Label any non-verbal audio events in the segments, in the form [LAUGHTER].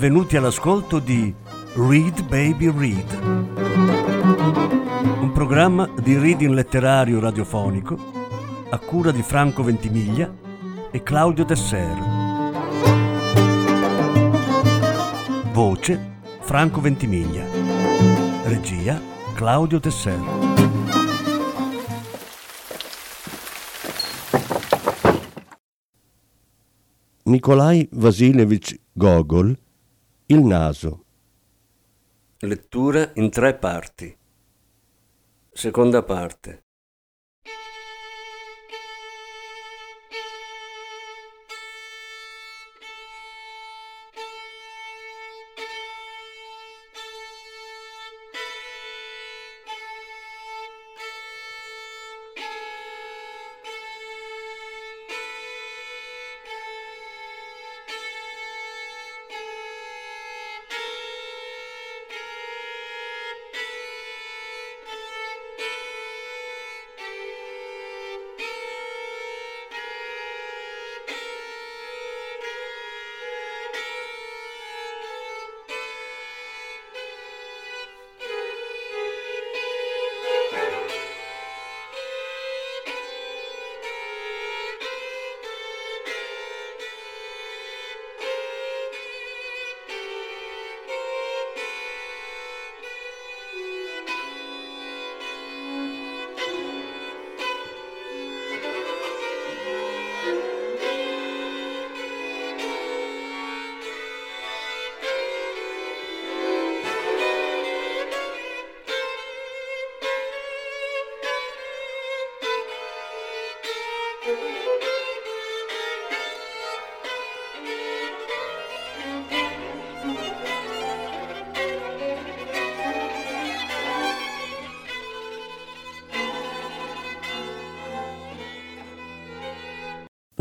benvenuti all'ascolto di Read Baby Read, un programma di reading letterario radiofonico a cura di Franco Ventimiglia e Claudio Tesser. Voce Franco Ventimiglia. Regia Claudio Tesser. Nikolai Vasilevich Gogol Il naso Lettura in tre parti. Seconda parte.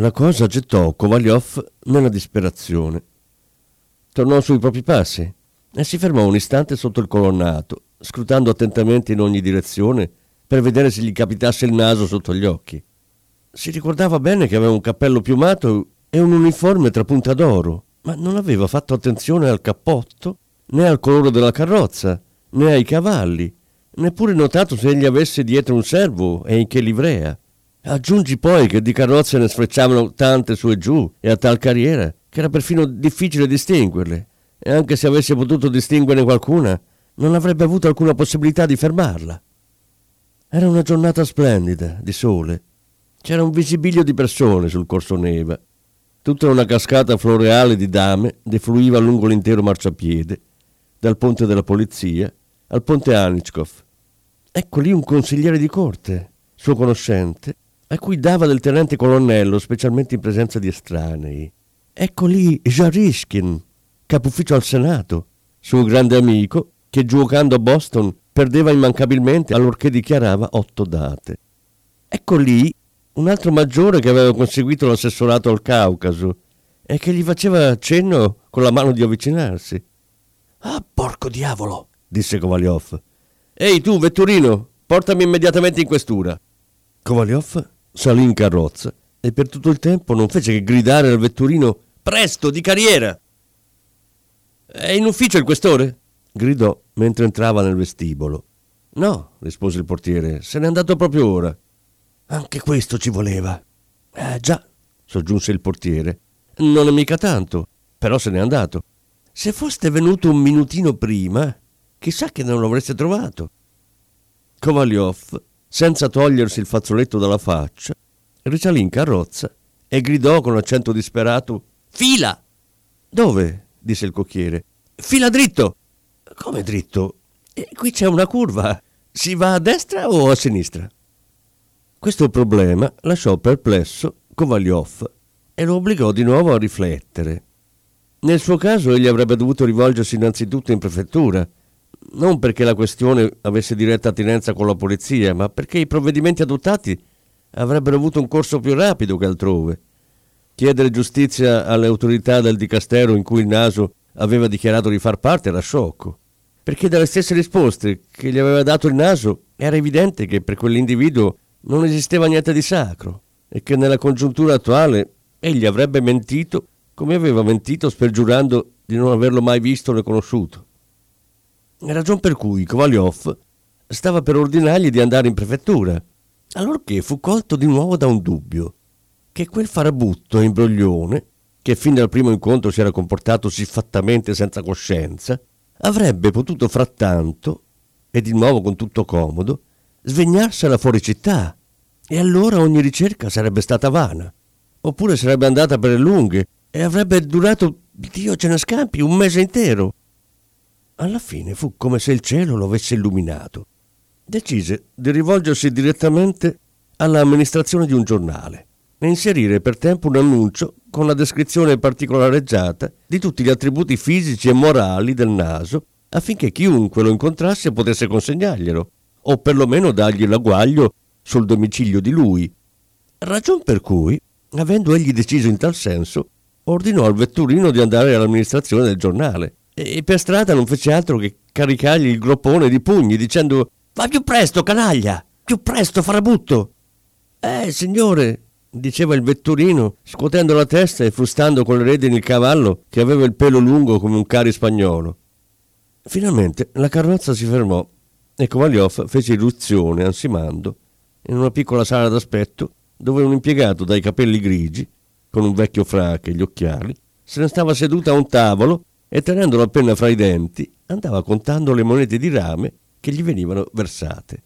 La cosa gettò Kovalyov nella disperazione. Tornò sui propri passi e si fermò un istante sotto il colonnato, scrutando attentamente in ogni direzione per vedere se gli capitasse il naso sotto gli occhi. Si ricordava bene che aveva un cappello piumato e un uniforme trapunta d'oro, ma non aveva fatto attenzione al cappotto, né al colore della carrozza, né ai cavalli, neppure notato se egli avesse dietro un servo e in che livrea. Aggiungi poi che di carrozze ne sfrecciavano tante su e giù e a tal carriera che era perfino difficile distinguerle, e anche se avesse potuto distinguerne qualcuna, non avrebbe avuto alcuna possibilità di fermarla. Era una giornata splendida, di sole. C'era un visibilio di persone sul corso Neva. Tutta una cascata floreale di dame defluiva lungo l'intero marciapiede, dal ponte della polizia al ponte Anichkov. Ecco lì un consigliere di corte, suo conoscente, a cui dava del tenente colonnello, specialmente in presenza di estranei. Ecco lì Jarishkin, capo ufficio al Senato, suo grande amico, che giocando a Boston perdeva immancabilmente allorché dichiarava otto date. Ecco lì un altro maggiore che aveva conseguito l'assessorato al Caucaso e che gli faceva cenno con la mano di avvicinarsi. Ah, porco diavolo, disse Kovalyov. Ehi tu, vetturino, portami immediatamente in questura. Kovalyov salì in carrozza e per tutto il tempo non fece che gridare al vetturino Presto, di carriera! È in ufficio il questore? gridò mentre entrava nel vestibolo. No, rispose il portiere, se n'è andato proprio ora. Anche questo ci voleva. Eh già, soggiunse il portiere. Non è mica tanto, però se n'è andato. Se foste venuto un minutino prima, chissà che non lo avreste trovato. Kovalyov senza togliersi il fazzoletto dalla faccia, risalì in carrozza e gridò con accento disperato Fila! Dove? disse il cocchiere. Fila dritto! Come dritto? E qui c'è una curva. Si va a destra o a sinistra? Questo problema lasciò perplesso Kovalyov e lo obbligò di nuovo a riflettere. Nel suo caso egli avrebbe dovuto rivolgersi innanzitutto in prefettura, non perché la questione avesse diretta attinenza con la polizia, ma perché i provvedimenti adottati avrebbero avuto un corso più rapido che altrove. Chiedere giustizia alle autorità del dicastero in cui il naso aveva dichiarato di far parte era sciocco, perché dalle stesse risposte che gli aveva dato il naso era evidente che per quell'individuo non esisteva niente di sacro e che nella congiuntura attuale egli avrebbe mentito come aveva mentito spergiurando di non averlo mai visto né conosciuto. Ragion per cui Kovalyov stava per ordinargli di andare in prefettura, allorché fu colto di nuovo da un dubbio, che quel farabutto e imbroglione, che fin dal primo incontro si era comportato siffattamente senza coscienza, avrebbe potuto frattanto, e di nuovo con tutto comodo, svegnarsela fuori città, e allora ogni ricerca sarebbe stata vana, oppure sarebbe andata per le lunghe e avrebbe durato, Dio ce ne scampi, un mese intero. Alla fine fu come se il cielo lo avesse illuminato. Decise di rivolgersi direttamente all'amministrazione di un giornale e inserire per tempo un annuncio con la descrizione particolareggiata di tutti gli attributi fisici e morali del naso affinché chiunque lo incontrasse potesse consegnarglielo o perlomeno dargli l'agguaglio sul domicilio di lui. Ragion per cui, avendo egli deciso in tal senso, ordinò al vetturino di andare all'amministrazione del giornale e per strada non fece altro che caricargli il groppone di pugni dicendo Va più presto, canaglia! Più presto, farabutto! Eh, signore, diceva il vetturino, scuotendo la testa e frustando con le redini il cavallo che aveva il pelo lungo come un cari spagnolo. Finalmente la carrozza si fermò e Kovalyov fece irruzione ansimando in una piccola sala d'aspetto dove un impiegato dai capelli grigi, con un vecchio frac e gli occhiali, se ne stava seduto a un tavolo e tenendo la penna fra i denti andava contando le monete di rame che gli venivano versate.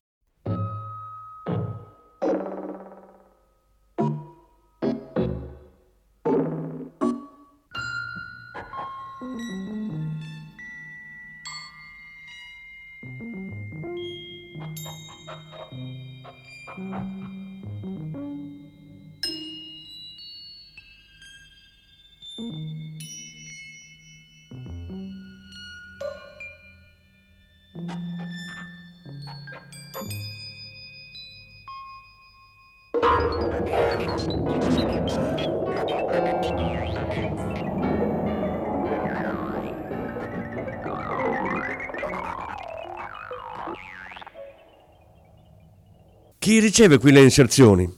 Chi riceve qui le inserzioni?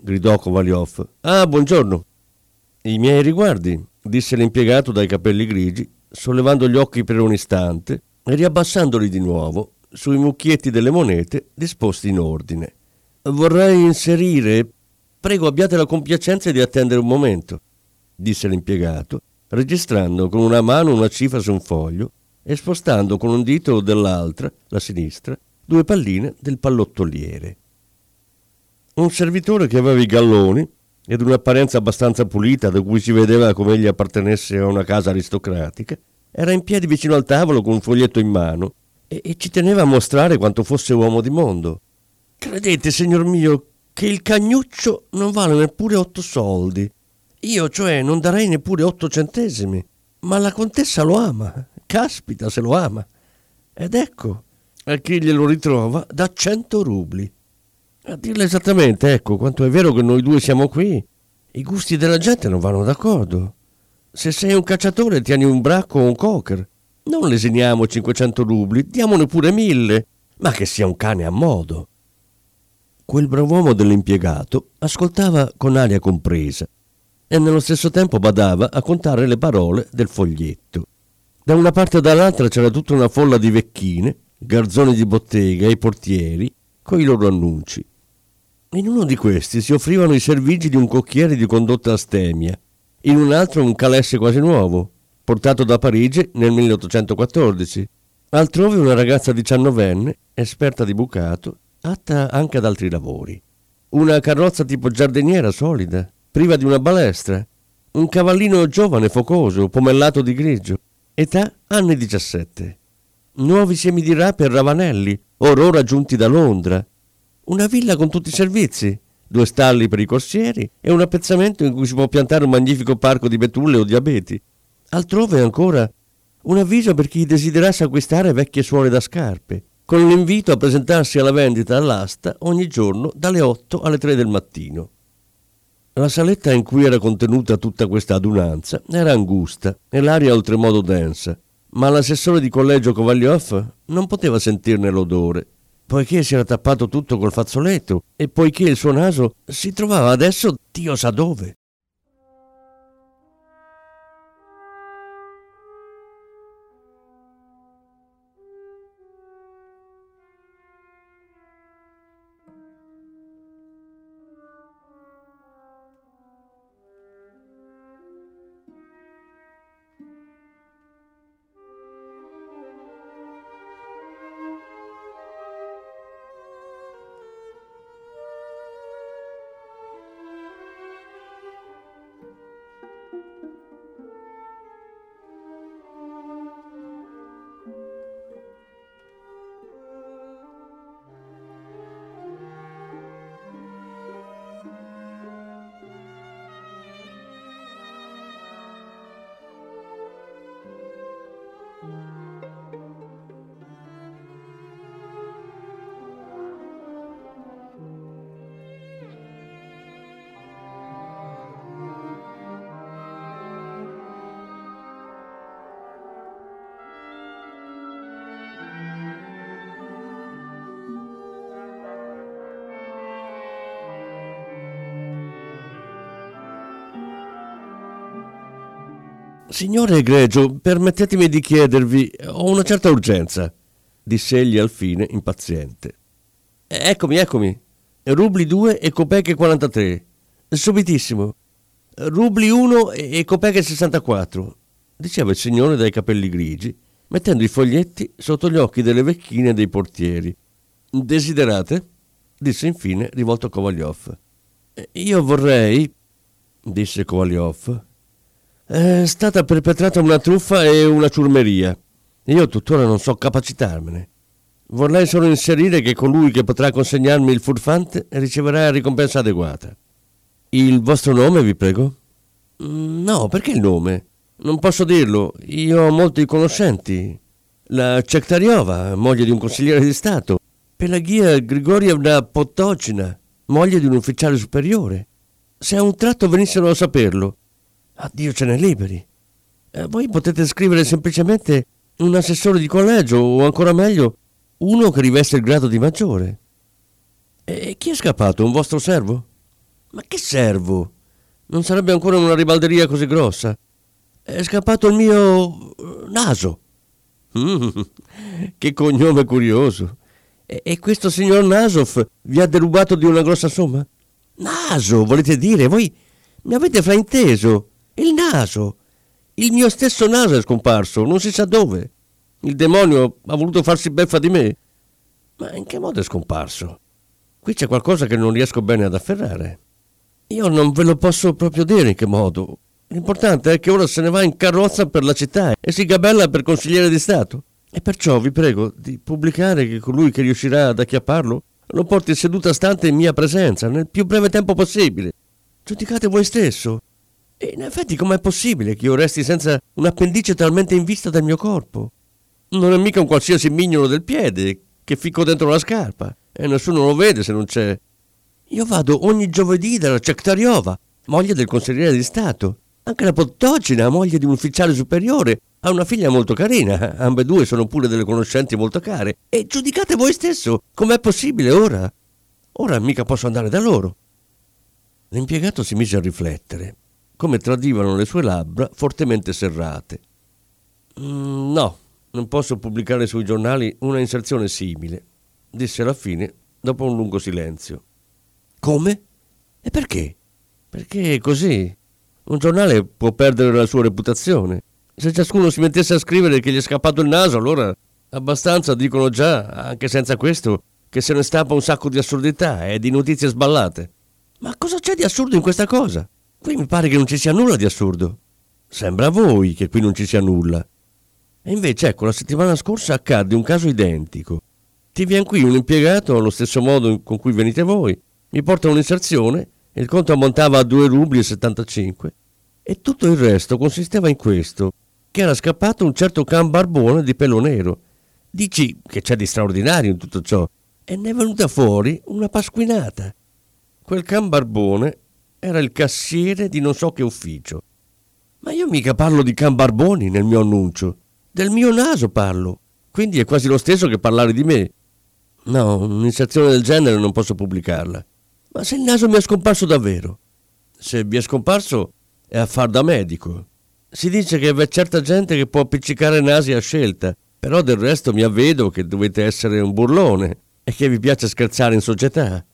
gridò Kovalyov. Ah, buongiorno. I miei riguardi, disse l'impiegato dai capelli grigi, sollevando gli occhi per un istante e riabbassandoli di nuovo sui mucchietti delle monete disposti in ordine. Vorrei inserire. Prego, abbiate la compiacenza di attendere un momento, disse l'impiegato, registrando con una mano una cifra su un foglio e spostando con un dito dell'altra, la sinistra, due palline del pallottoliere. Un servitore che aveva i galloni ed un'apparenza abbastanza pulita da cui si vedeva come egli appartenesse a una casa aristocratica, era in piedi vicino al tavolo con un foglietto in mano e, e ci teneva a mostrare quanto fosse uomo di mondo. Credete, signor mio, che il cagnuccio non vale neppure otto soldi. Io, cioè, non darei neppure otto centesimi. Ma la contessa lo ama. Caspita se lo ama. Ed ecco, a chi glielo ritrova da cento rubli. A dirle esattamente, ecco, quanto è vero che noi due siamo qui, i gusti della gente non vanno d'accordo. Se sei un cacciatore tieni un bracco o un cocker. Non lesiniamo 500 rubli, diamone pure mille, ma che sia un cane a modo. Quel brav'uomo dell'impiegato ascoltava con aria compresa e nello stesso tempo badava a contare le parole del foglietto. Da una parte e dall'altra c'era tutta una folla di vecchine, garzoni di bottega e portieri, coi loro annunci. In uno di questi si offrivano i servigi di un cocchiere di condotta astemia, in un altro un calesse quasi nuovo, portato da Parigi nel 1814. Altrove una ragazza diciannovenne, esperta di bucato, atta anche ad altri lavori. Una carrozza tipo giardiniera solida, priva di una balestra. Un cavallino giovane, focoso, pomellato di grigio. Età anni 17. Nuovi semi di rape e ravanelli, or ora giunti da Londra, una villa con tutti i servizi, due stalli per i corsieri e un appezzamento in cui si può piantare un magnifico parco di betulle o di abeti. Altrove ancora un avviso per chi desiderasse acquistare vecchie suole da scarpe, con l'invito a presentarsi alla vendita all'asta ogni giorno dalle 8 alle 3 del mattino. La saletta in cui era contenuta tutta questa adunanza era angusta e l'aria oltremodo densa, ma l'assessore di collegio Kovalyov non poteva sentirne l'odore poiché si era tappato tutto col fazzoletto e poiché il suo naso si trovava adesso Dio sa dove. Signore egregio, permettetemi di chiedervi, ho una certa urgenza, disse egli al fine, impaziente. Eccomi, eccomi. Rubli 2 e copeche 43. Subitissimo. Rubli 1 e copeche 64, diceva il signore dai capelli grigi, mettendo i foglietti sotto gli occhi delle vecchine e dei portieri. Desiderate? disse infine rivolto a Kovalyov. Io vorrei, disse Kovalyov, è stata perpetrata una truffa e una ciurmeria. Io tuttora non so capacitarmene. Vorrei solo inserire che colui che potrà consegnarmi il furfante riceverà ricompensa adeguata. Il vostro nome, vi prego? Mm, no, perché il nome? Non posso dirlo. Io ho molti conoscenti. La Cektariova, moglie di un consigliere di Stato. Pelagia Grigorievna Potocina, moglie di un ufficiale superiore. Se a un tratto venissero a saperlo, addio ce ne liberi. Eh, voi potete scrivere semplicemente un assessore di collegio o ancora meglio uno che riveste il grado di maggiore. E chi è scappato? Un vostro servo? Ma che servo? Non sarebbe ancora una ribalderia così grossa. È scappato il mio eh, naso. Mm, [LAUGHS] che cognome curioso. E, e questo signor Nasov vi ha derubato di una grossa somma? Naso, volete dire? Voi mi avete frainteso. Il naso. Il mio stesso naso è scomparso, non si sa dove. Il demonio ha voluto farsi beffa di me. Ma in che modo è scomparso? Qui c'è qualcosa che non riesco bene ad afferrare. Io non ve lo posso proprio dire in che modo. L'importante è che ora se ne va in carrozza per la città e si gabella per consigliere di Stato. E perciò vi prego di pubblicare che colui che riuscirà ad acchiapparlo lo porti seduta stante in mia presenza nel più breve tempo possibile. Giudicate voi stesso. E in effetti com'è possibile che io resti senza un appendice talmente in vista del mio corpo? Non è mica un qualsiasi mignolo del piede che ficco dentro la scarpa e nessuno lo vede se non c'è. Io vado ogni giovedì dalla Cektariova, moglie del consigliere di Stato. Anche la Pottocina, moglie di un ufficiale superiore, ha una figlia molto carina, ambedue sono pure delle conoscenti molto care. E giudicate voi stesso, com'è possibile ora? Ora mica posso andare da loro. L'impiegato si mise a riflettere, come tradivano le sue labbra fortemente serrate. Mm, no, non posso pubblicare sui giornali una inserzione simile, disse alla fine dopo un lungo silenzio. Come? E perché? Perché è così. Un giornale può perdere la sua reputazione. Se ciascuno si mettesse a scrivere che gli è scappato il naso, allora abbastanza dicono già, anche senza questo, che se ne stampa un sacco di assurdità e di notizie sballate. Ma cosa c'è di assurdo in questa cosa? Qui mi pare che non ci sia nulla di assurdo. Sembra a voi che qui non ci sia nulla. E invece, ecco, la settimana scorsa accadde un caso identico. Ti viene qui un impiegato allo stesso modo con cui venite voi, mi porta un'inserzione il conto ammontava a 2 rubli e 75 e tutto il resto consisteva in questo, che era scappato un certo can barbone di pelo nero. Dici che c'è di straordinario in tutto ciò e ne è venuta fuori una pasquinata. Quel can barbone era il cassiere di non so che ufficio. Ma io mica parlo di can barboni nel mio annuncio. Del mio naso parlo, quindi è quasi lo stesso che parlare di me. No, un'inserzione del genere non posso pubblicarla. Ma se il naso mi è scomparso davvero? Se vi è scomparso è a far da medico. Si dice che c'è certa gente che può appiccicare nasi a scelta, però del resto mi avvedo che dovete essere un burlone e che vi piace scherzare in società.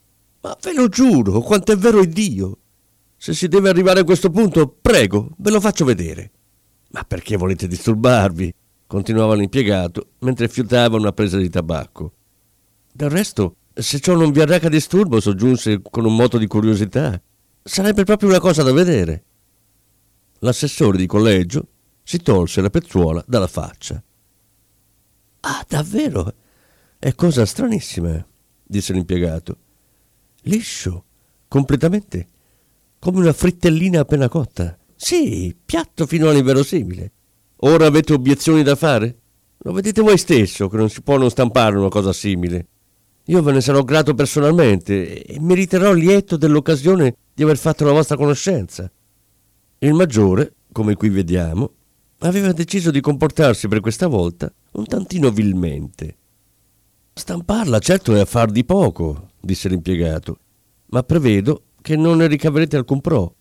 Ma ve lo giuro, quanto è vero Dio! Se si deve arrivare a questo punto, prego, ve lo faccio vedere. Ma perché volete disturbarvi? continuava l'impiegato mentre fiutava una presa di tabacco. Del resto, se ciò non vi arreca disturbo, soggiunse con un moto di curiosità, sarebbe proprio una cosa da vedere. L'assessore di collegio si tolse la pezzuola dalla faccia. Ah, davvero? È cosa stranissima, disse l'impiegato. Liscio, completamente, come una frittellina appena cotta. Sì, piatto fino all'inverosimile. Ora avete obiezioni da fare? Lo vedete voi stesso che non si può non stampare una cosa simile. Io ve ne sarò grato personalmente e meriterò lieto dell'occasione di aver fatto la vostra conoscenza. Il maggiore, come qui vediamo, aveva deciso di comportarsi per questa volta un tantino vilmente. Stamparla certo è affar di poco, disse l'impiegato, ma prevedo che non ne ricaverete alcun pro.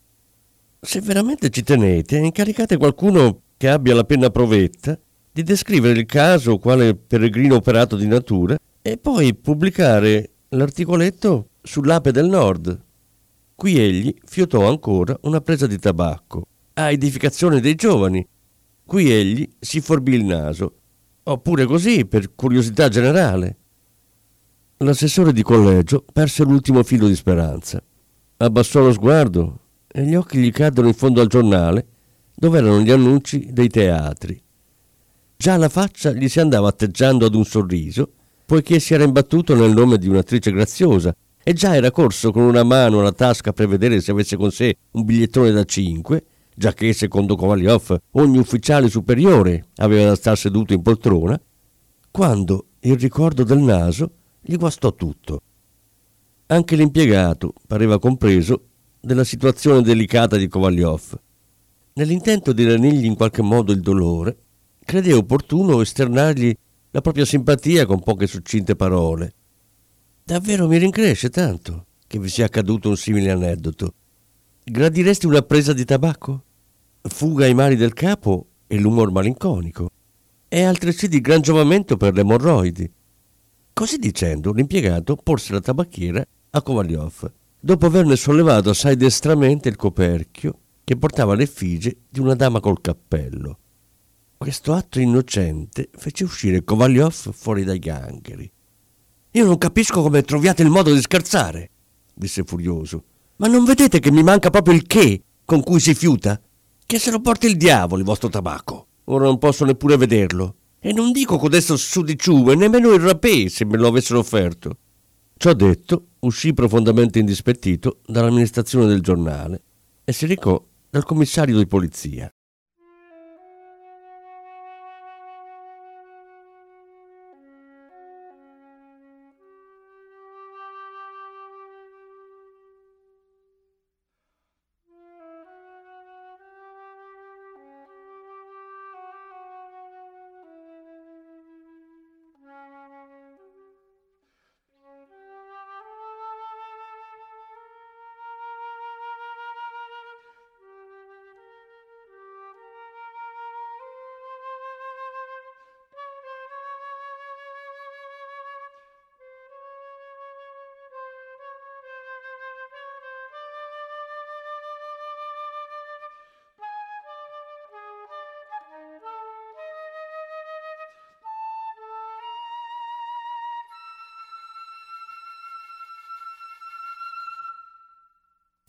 Se veramente ci tenete, incaricate qualcuno che abbia la penna provetta di descrivere il caso quale peregrino operato di natura e poi pubblicare l'articoletto sull'Ape del Nord. Qui egli fiutò ancora una presa di tabacco, a edificazione dei giovani. Qui egli si forbì il naso, oppure così, per curiosità generale. L'assessore di collegio perse l'ultimo filo di speranza. Abbassò lo sguardo e gli occhi gli caddero in fondo al giornale dove erano gli annunci dei teatri. Già la faccia gli si andava atteggiando ad un sorriso, poiché si era imbattuto nel nome di un'attrice graziosa e già era corso con una mano alla tasca per vedere se avesse con sé un bigliettone da cinque, già che secondo Kovalyov ogni ufficiale superiore aveva da star seduto in poltrona, quando il ricordo del naso gli guastò tutto. Anche l'impiegato pareva compreso della situazione delicata di Kovalyov. Nell'intento di ranirgli in qualche modo il dolore, credeva opportuno esternargli la propria simpatia con poche succinte parole. Davvero mi rincresce tanto che vi sia accaduto un simile aneddoto. Gradiresti una presa di tabacco? Fuga ai mali del capo e l'umor malinconico. E altresì di gran giovamento per le emorroidi. Così dicendo, l'impiegato porse la tabacchiera a Kovalyov, dopo averne sollevato assai destramente il coperchio che portava l'effigie di una dama col cappello. Questo atto innocente fece uscire Kovalyov fuori dai gangheri. Io non capisco come troviate il modo di scherzare, disse furioso. Ma non vedete che mi manca proprio il che con cui si fiuta? Che se lo porti il diavolo il vostro tabacco. Ora non posso neppure vederlo. E non dico codesto sudiciume, nemmeno il rapè se me lo avessero offerto. Ciò detto, uscì profondamente indispettito dall'amministrazione del giornale e si recò dal commissario di polizia.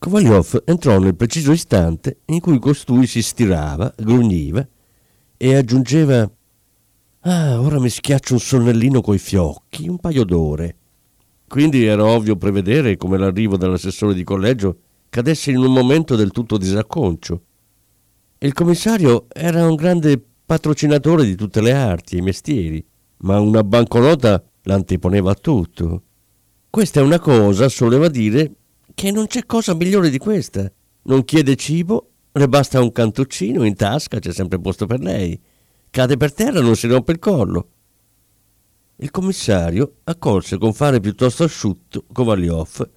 Kovalyov entrò nel preciso istante in cui costui si stirava, grugniva e aggiungeva Ah, ora mi schiaccio un sonnellino coi fiocchi, un paio d'ore. Quindi era ovvio prevedere come l'arrivo dell'assessore di collegio cadesse in un momento del tutto disacconcio. Il commissario era un grande patrocinatore di tutte le arti e i mestieri, ma una banconota l'anteponeva a tutto. Questa è una cosa, soleva dire, che non c'è cosa migliore di questa. Non chiede cibo, le basta un cantuccino in tasca, c'è sempre posto per lei. Cade per terra, non si rompe il collo. Il commissario accolse con fare piuttosto asciutto Kovalyov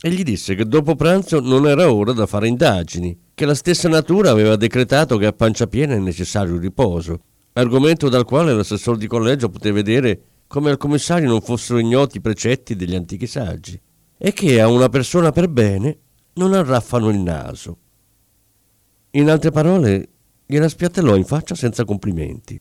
e gli disse che dopo pranzo non era ora da fare indagini, che la stessa natura aveva decretato che a pancia piena è necessario il riposo, argomento dal quale l'assessore di collegio poté vedere come al commissario non fossero ignoti i precetti degli antichi saggi e che a una persona per bene non arraffano il naso. In altre parole, gliela spiattellò in faccia senza complimenti.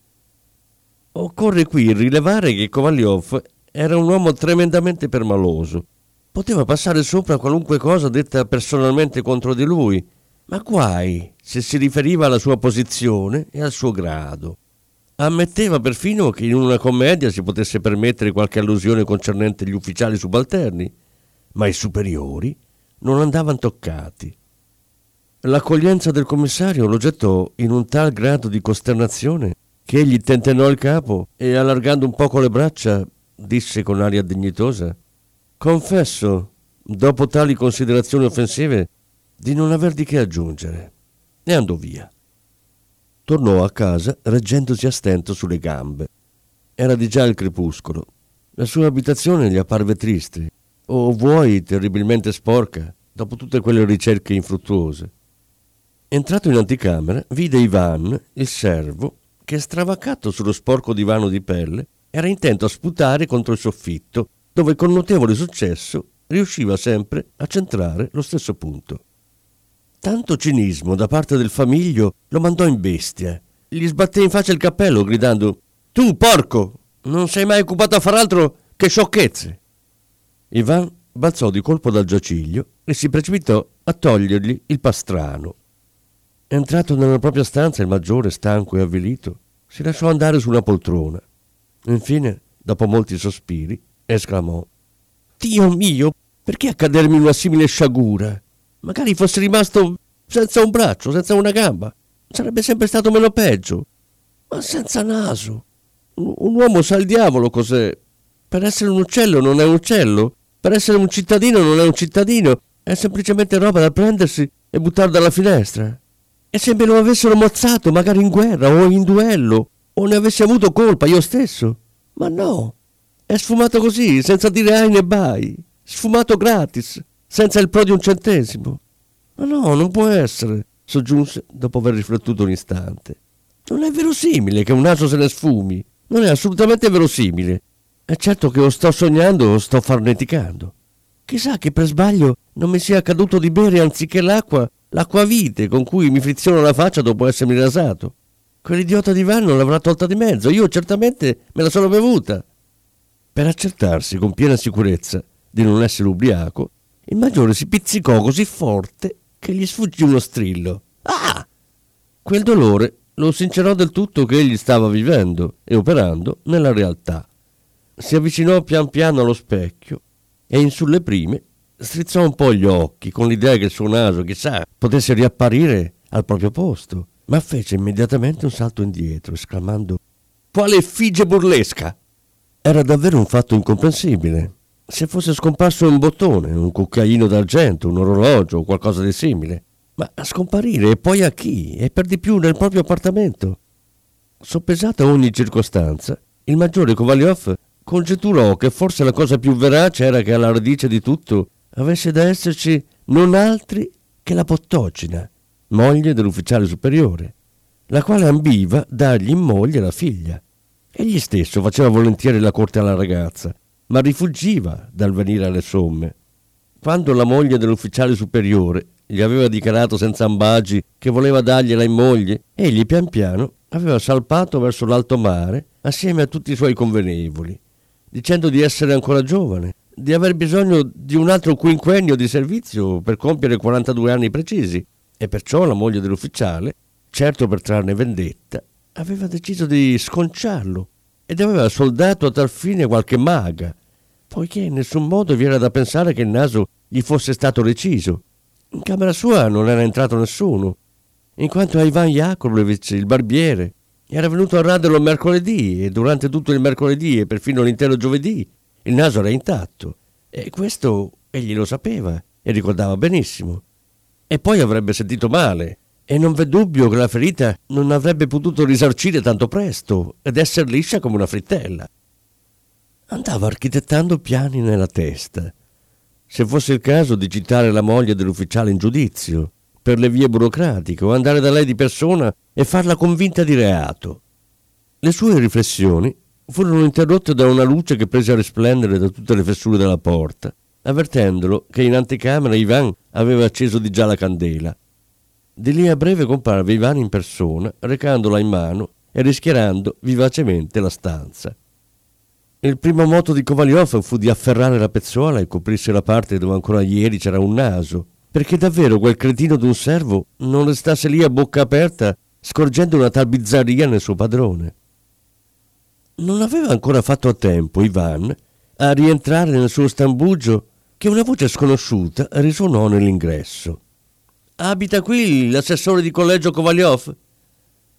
Occorre qui rilevare che Kovalyov era un uomo tremendamente permaloso. Poteva passare sopra qualunque cosa detta personalmente contro di lui, ma guai se si riferiva alla sua posizione e al suo grado. Ammetteva perfino che in una commedia si potesse permettere qualche allusione concernente gli ufficiali subalterni, ma i superiori non andavano toccati. L'accoglienza del commissario lo gettò in un tal grado di costernazione che egli tentennò il capo e, allargando un poco le braccia, disse con aria dignitosa Confesso, dopo tali considerazioni offensive, di non aver di che aggiungere. E andò via. Tornò a casa reggendosi a stento sulle gambe. Era di già il crepuscolo. La sua abitazione gli apparve triste o vuoi terribilmente sporca dopo tutte quelle ricerche infruttuose. Entrato in anticamera, vide Ivan, il servo, che stravaccato sullo sporco divano di pelle, era intento a sputare contro il soffitto, dove con notevole successo riusciva sempre a centrare lo stesso punto. Tanto cinismo da parte del famiglio lo mandò in bestia. Gli sbatté in faccia il cappello gridando Tu, porco, non sei mai occupato a far altro che sciocchezze. Ivan balzò di colpo dal giaciglio e si precipitò a togliergli il pastrano. Entrato nella propria stanza, il maggiore, stanco e avvilito, si lasciò andare su una poltrona. Infine, dopo molti sospiri, esclamò: Dio mio, perché accadermi una simile sciagura? Magari fossi rimasto senza un braccio, senza una gamba. Sarebbe sempre stato meno peggio. Ma senza naso. Un uomo sa il diavolo cos'è. Per essere un uccello non è un uccello. Per essere un cittadino non è un cittadino. È semplicemente roba da prendersi e buttare dalla finestra. E se me lo avessero mozzato, magari in guerra o in duello, o ne avessi avuto colpa io stesso. Ma no, è sfumato così, senza dire ai né bai. Sfumato gratis, senza il pro di un centesimo. Ma no, non può essere, soggiunse dopo aver riflettuto un istante. Non è verosimile che un naso se ne sfumi. Non è assolutamente verosimile. È certo che o sto sognando o sto farneticando. Chissà che per sbaglio non mi sia accaduto di bere anziché l'acqua l'acquavite con cui mi friziono la faccia dopo essermi rasato. Quell'idiota di Van non l'avrà tolta di mezzo, io certamente me la sono bevuta. Per accertarsi con piena sicurezza di non essere ubriaco, il maggiore si pizzicò così forte che gli sfuggì uno strillo. Ah! Quel dolore lo sincerò del tutto che egli stava vivendo e operando nella realtà. Si avvicinò pian piano allo specchio e in sulle prime strizzò un po' gli occhi con l'idea che il suo naso, chissà, potesse riapparire al proprio posto, ma fece immediatamente un salto indietro, esclamando Quale effigie burlesca! Era davvero un fatto incomprensibile. Se fosse scomparso un bottone, un cucchiaino d'argento, un orologio o qualcosa di simile. Ma a scomparire e poi a chi? E per di più nel proprio appartamento. Soppesata ogni circostanza, il maggiore Kovalyov congetturò che forse la cosa più verace era che alla radice di tutto avesse da esserci non altri che la Pottocina, moglie dell'ufficiale superiore, la quale ambiva dargli in moglie la figlia. Egli stesso faceva volentieri la corte alla ragazza, ma rifuggiva dal venire alle somme. Quando la moglie dell'ufficiale superiore gli aveva dichiarato senza ambagi che voleva dargliela in moglie, egli pian piano aveva salpato verso l'alto mare assieme a tutti i suoi convenevoli, dicendo di essere ancora giovane di aver bisogno di un altro quinquennio di servizio per compiere 42 anni precisi e perciò la moglie dell'ufficiale, certo per trarne vendetta, aveva deciso di sconciarlo ed aveva soldato a tal fine qualche maga, poiché in nessun modo vi era da pensare che il naso gli fosse stato reciso. In camera sua non era entrato nessuno, in quanto a Ivan Yakovlevich, il barbiere, era venuto a raderlo mercoledì e durante tutto il mercoledì e perfino l'intero giovedì il naso era intatto e questo egli lo sapeva e ricordava benissimo. E poi avrebbe sentito male e non v'è dubbio che la ferita non avrebbe potuto risarcire tanto presto ed essere liscia come una frittella. Andava architettando piani nella testa. Se fosse il caso di citare la moglie dell'ufficiale in giudizio, per le vie burocratiche, o andare da lei di persona e farla convinta di reato. Le sue riflessioni furono interrotte da una luce che prese a risplendere da tutte le fessure della porta, avvertendolo che in anticamera Ivan aveva acceso di già la candela. Di lì a breve comparve Ivan in persona, recandola in mano e rischiarando vivacemente la stanza. Il primo moto di Kovalyov fu di afferrare la pezzuola e coprirsi la parte dove ancora ieri c'era un naso, perché davvero quel cretino d'un servo non restasse lì a bocca aperta scorgendo una tal bizzarria nel suo padrone. Non aveva ancora fatto a tempo Ivan a rientrare nel suo stambugio che una voce sconosciuta risuonò nell'ingresso. Abita qui l'assessore di collegio Kovalyov?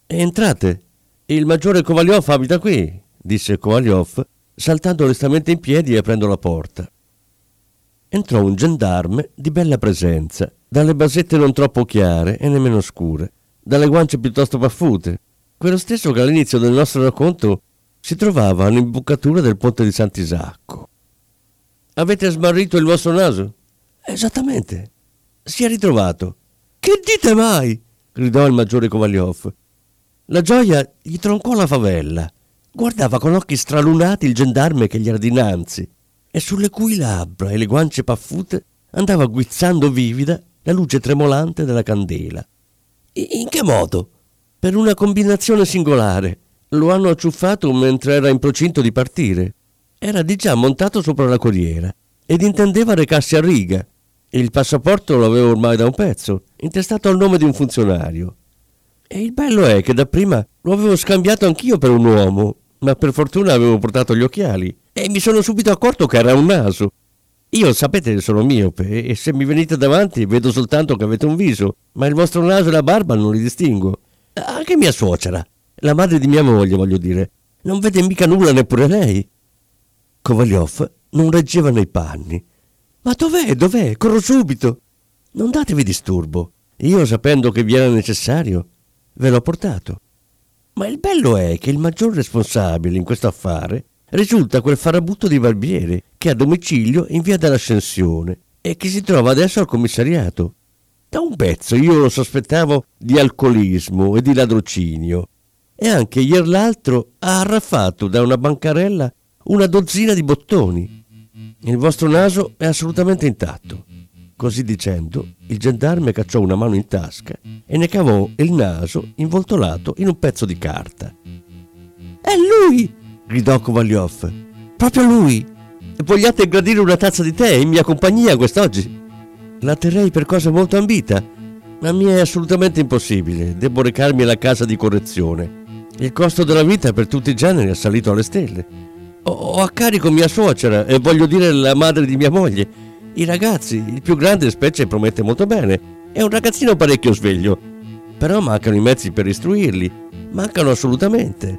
Entrate. Il maggiore Kovalyov abita qui, disse Kovalyov, saltando lestamente in piedi e aprendo la porta. Entrò un gendarme di bella presenza, dalle basette non troppo chiare e nemmeno scure, dalle guance piuttosto paffute, quello stesso che all'inizio del nostro racconto si trovava all'imboccatura del ponte di Sant'Isacco. Avete smarrito il vostro naso? Esattamente. Si è ritrovato. Che dite mai? gridò il maggiore Kovalyov. La gioia gli troncò la favella. Guardava con occhi stralunati il gendarme che gli era dinanzi e sulle cui labbra e le guance paffute andava guizzando vivida la luce tremolante della candela. In che modo? Per una combinazione singolare. Lo hanno acciuffato mentre era in procinto di partire. Era di già montato sopra la corriera ed intendeva recarsi a riga. Il passaporto lo aveva ormai da un pezzo, intestato al nome di un funzionario. E il bello è che dapprima lo avevo scambiato anch'io per un uomo, ma per fortuna avevo portato gli occhiali e mi sono subito accorto che era un naso. Io sapete sono miope e se mi venite davanti vedo soltanto che avete un viso, ma il vostro naso e la barba non li distingo. Anche mia suocera, la madre di mia moglie voglio dire, non vede mica nulla neppure lei. Kovalyov non reggeva nei panni. Ma dov'è? Dov'è? Corro subito. Non datevi disturbo. Io, sapendo che vi era necessario, ve l'ho portato. Ma il bello è che il maggior responsabile in questo affare risulta quel farabutto di barbiere che ha domicilio in via dell'Ascensione e che si trova adesso al commissariato. Da un pezzo io lo sospettavo di alcolismo e di ladrocinio e anche ieri l'altro ha arraffato da una bancarella una dozzina di bottoni. Il vostro naso è assolutamente intatto. Così dicendo, il gendarme cacciò una mano in tasca e ne cavò il naso involtolato in un pezzo di carta. È lui! Gridò Kovalyov. Proprio lui! Vogliate gradire una tazza di tè in mia compagnia quest'oggi? La terrei per cosa molto ambita, ma mi è assolutamente impossibile. Devo recarmi alla casa di correzione. Il costo della vita per tutti i generi è salito alle stelle. Ho a carico mia suocera e voglio dire la madre di mia moglie i ragazzi, il più grande specie promette molto bene, è un ragazzino parecchio sveglio, però mancano i mezzi per istruirli, mancano assolutamente.